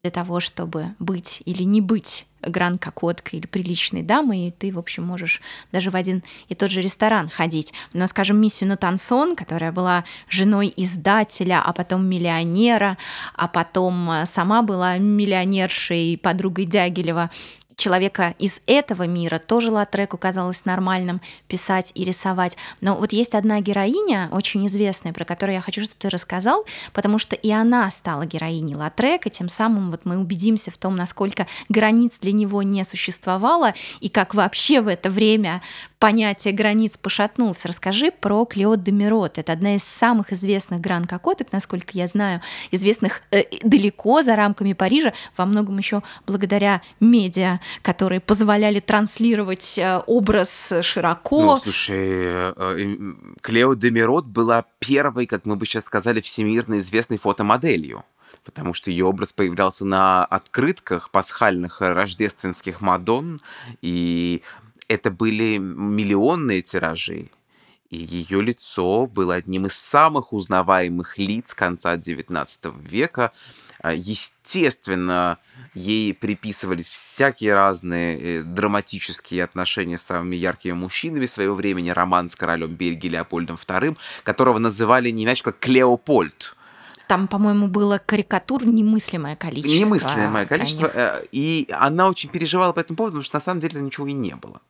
для того, чтобы быть или не быть гран-кокоткой или приличной дамой, и ты, в общем, можешь даже в один и тот же ресторан ходить. Но, скажем, миссию Натансон, которая была женой издателя, а потом миллионера, а потом э, сама была миллионершей, подругой Дягилева, человека из этого мира тоже Латреку казалось нормальным писать и рисовать. Но вот есть одна героиня, очень известная, про которую я хочу, чтобы ты рассказал, потому что и она стала героиней Латрека, тем самым вот мы убедимся в том, насколько границ для него не существовало, и как вообще в это время понятие границ пошатнулось. Расскажи про Клеод де Мирот. Это одна из самых известных гран-кокоток, насколько я знаю, известных э, далеко за рамками Парижа, во многом еще благодаря медиа, которые позволяли транслировать э, образ широко. Ну, слушай, э, э, Клео де Мирот была первой, как мы бы сейчас сказали, всемирно известной фотомоделью потому что ее образ появлялся на открытках пасхальных рождественских Мадон, и это были миллионные тиражи. И ее лицо было одним из самых узнаваемых лиц конца XIX века. А, естественно, ей приписывались всякие разные э, драматические отношения с самыми яркими мужчинами своего времени. Роман с королем Бельгии Леопольдом II, которого называли не иначе как Клеопольд. Там, по-моему, было карикатур немыслимое количество. Немыслимое количество. Э, и она очень переживала по этому поводу, потому что на самом деле ничего и не было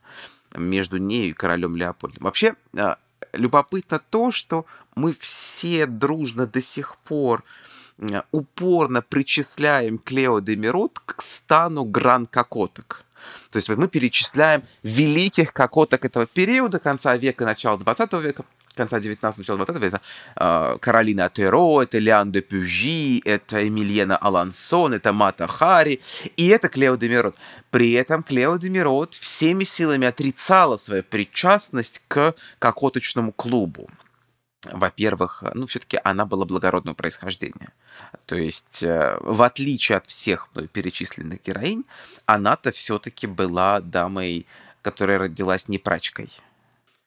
между ней и королем Леопольдом. Вообще, э, любопытно то, что мы все дружно до сих пор упорно причисляем Клео де Мирот к стану гран-кокоток. То есть мы перечисляем великих кокоток этого периода, конца века, начала 20 века, конца 19 начала 20 это э, Каролина Теро, это Леон де Пюжи, это Эмильена Алансон, это Мата Хари, и это Клео де Мирот. При этом Клео де Мирот всеми силами отрицала свою причастность к кокоточному клубу во-первых, ну, все-таки она была благородного происхождения. То есть, э, в отличие от всех мной перечисленных героинь, она-то все-таки была дамой, которая родилась не прачкой.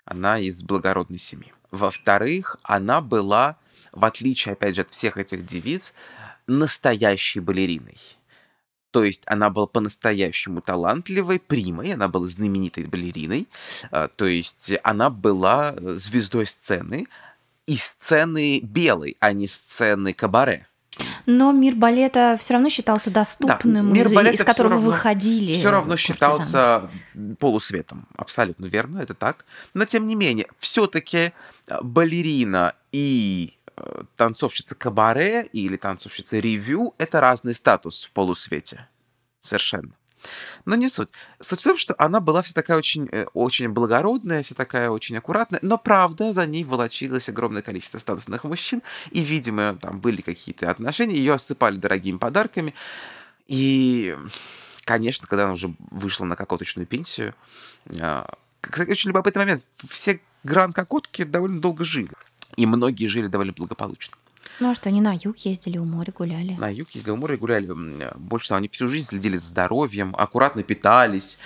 Она из благородной семьи. Во-вторых, она была, в отличие, опять же, от всех этих девиц, настоящей балериной. То есть она была по-настоящему талантливой, примой, она была знаменитой балериной. Э, то есть она была звездой сцены, и сцены белой, а не сцены кабаре. Но мир балета все равно считался доступным, да, мир из, из которого равно, выходили. Все равно считался полусветом. Абсолютно верно, это так. Но тем не менее, все-таки э, балерина и э, танцовщица кабаре или танцовщица ревю это разный статус в полусвете. Совершенно. Но не суть. Суть в том, что она была вся такая очень, э, очень благородная, вся такая очень аккуратная, но правда за ней волочилось огромное количество статусных мужчин, и, видимо, там были какие-то отношения, ее осыпали дорогими подарками, и, конечно, когда она уже вышла на кокоточную пенсию, а, кстати, очень любопытный момент, все гран-кокотки довольно долго жили, и многие жили довольно благополучно. Ну а что, они на юг ездили, у моря гуляли? На юг ездили, у моря гуляли. Больше того, они всю жизнь следили за здоровьем, аккуратно питались.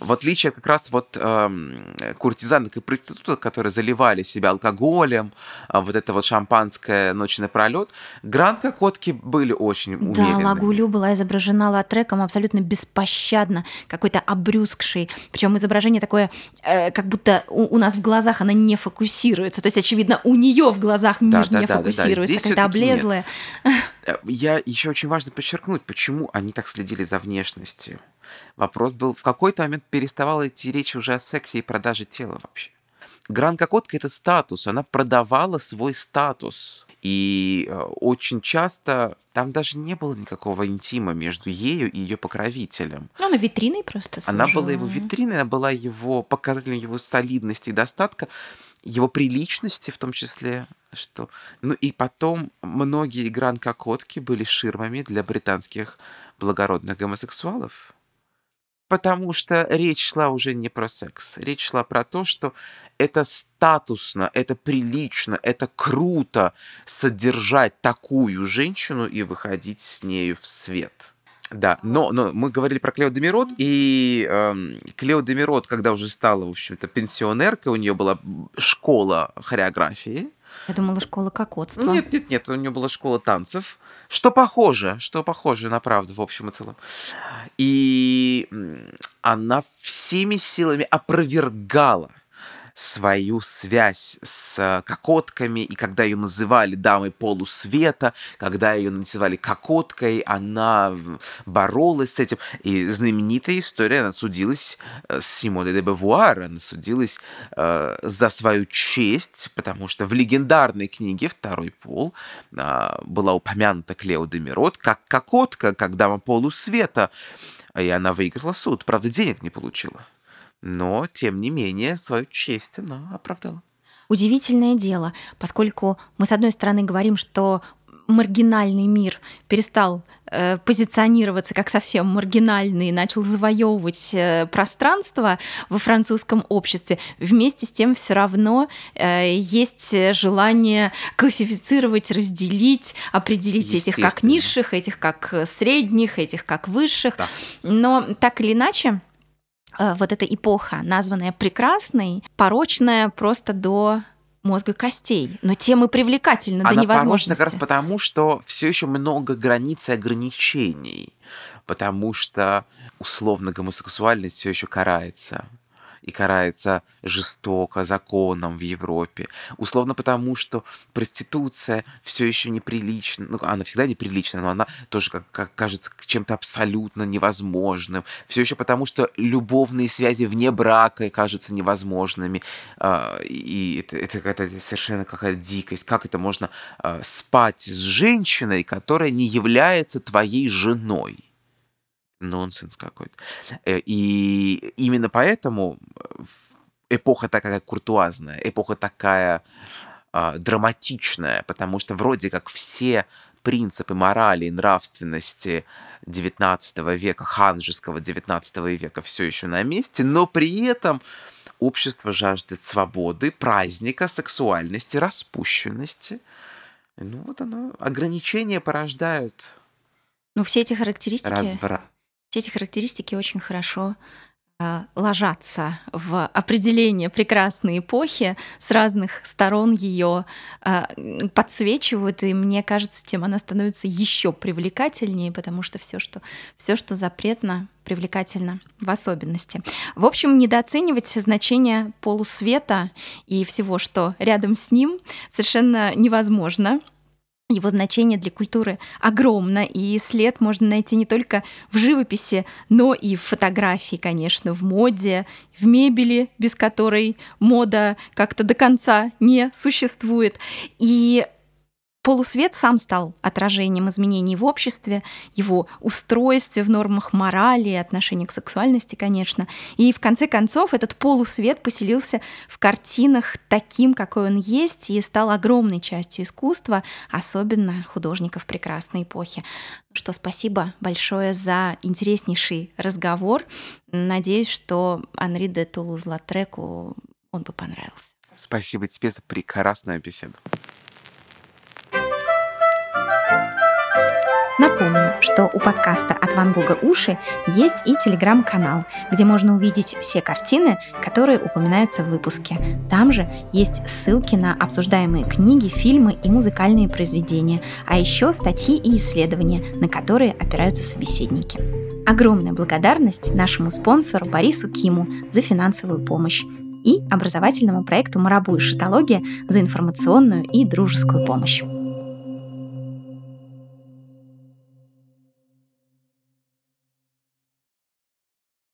В отличие как раз вот э, куртизанок и проституток, которые заливали себя алкоголем, э, вот это вот шампанское ночь напролет, гранд-кокотки были очень умеренными. Да, Лагулю была изображена латреком абсолютно беспощадно, какой-то обрюзгший. Причем изображение такое, э, как будто у, у нас в глазах она не фокусируется. То есть, очевидно, у нее в глазах мир да, не да, фокусируется. Да, да. Здесь какая-то облезлая. Э, я еще очень важно подчеркнуть, почему они так следили за внешностью. Вопрос был, в какой-то момент переставала идти речь уже о сексе и продаже тела вообще. Гран-кокотка — это статус, она продавала свой статус. И э, очень часто там даже не было никакого интима между ею и ее покровителем. Ну, она витриной просто служила. Она была его витриной, она была его показателем его солидности и достатка его приличности в том числе, что... Ну и потом многие гран-кокотки были ширмами для британских благородных гомосексуалов. Потому что речь шла уже не про секс. Речь шла про то, что это статусно, это прилично, это круто содержать такую женщину и выходить с нею в свет. Да, но, но мы говорили про Клео Демирот, и э, Клео Демирот, когда уже стала, в общем-то, пенсионеркой, у нее была школа хореографии. Я думала, школа кокотства. Нет, нет, нет, у нее была школа танцев, что похоже, что похоже на правду в общем и целом. И она всеми силами опровергала свою связь с кокотками, и когда ее называли дамой полусвета, когда ее называли кокоткой, она боролась с этим. И знаменитая история, она судилась э, с Симоной де Бавуар, она судилась э, за свою честь, потому что в легендарной книге «Второй пол» э, была упомянута Клео де Мирот как кокотка, как дама полусвета, и она выиграла суд. Правда, денег не получила но, тем не менее, свою честь она оправдала. Удивительное дело, поскольку мы, с одной стороны, говорим, что маргинальный мир перестал э, позиционироваться как совсем маргинальный, начал завоевывать э, пространство во французском обществе, вместе с тем все равно э, есть желание классифицировать, разделить, определить этих как низших, этих как средних, этих как высших. Да. Но так или иначе, Э, вот эта эпоха, названная прекрасной, порочная просто до мозга костей. Но темы привлекательны Она до невозможности. Она как раз потому, что все еще много границ и ограничений. Потому что условно гомосексуальность все еще карается и карается жестоко законом в Европе. Условно потому, что проституция все еще неприлична. Ну, она всегда неприлична, но она тоже, как, как кажется, чем-то абсолютно невозможным. Все еще потому, что любовные связи вне брака кажутся невозможными. А, и это, это какая-то совершенно какая-то дикость. Как это можно а, спать с женщиной, которая не является твоей женой? Нонсенс какой-то. Э, и именно поэтому эпоха такая куртуазная, эпоха такая э, драматичная, потому что вроде как все принципы морали и нравственности XIX века, ханжеского XIX века все еще на месте, но при этом общество жаждет свободы, праздника, сексуальности, распущенности. Ну вот оно, ограничения порождают Ну, все эти характеристики, разврат. Все эти характеристики очень хорошо а, ложатся в определение прекрасной эпохи, с разных сторон ее а, подсвечивают, и мне кажется, тем она становится еще привлекательнее, потому что все, что, все, что запретно, привлекательно в особенности. В общем, недооценивать значение полусвета и всего, что рядом с ним, совершенно невозможно. Его значение для культуры огромно, и след можно найти не только в живописи, но и в фотографии, конечно, в моде, в мебели, без которой мода как-то до конца не существует. И Полусвет сам стал отражением изменений в обществе, его устройстве, в нормах морали, отношения к сексуальности, конечно. И в конце концов этот полусвет поселился в картинах таким, какой он есть, и стал огромной частью искусства, особенно художников прекрасной эпохи. Что спасибо большое за интереснейший разговор. Надеюсь, что Анри де Тулуз-Латреку он бы понравился. Спасибо тебе за прекрасную беседу. Напомню, что у подкаста «От Ван Гога уши» есть и телеграм-канал, где можно увидеть все картины, которые упоминаются в выпуске. Там же есть ссылки на обсуждаемые книги, фильмы и музыкальные произведения, а еще статьи и исследования, на которые опираются собеседники. Огромная благодарность нашему спонсору Борису Киму за финансовую помощь и образовательному проекту «Марабу и шитология» за информационную и дружескую помощь.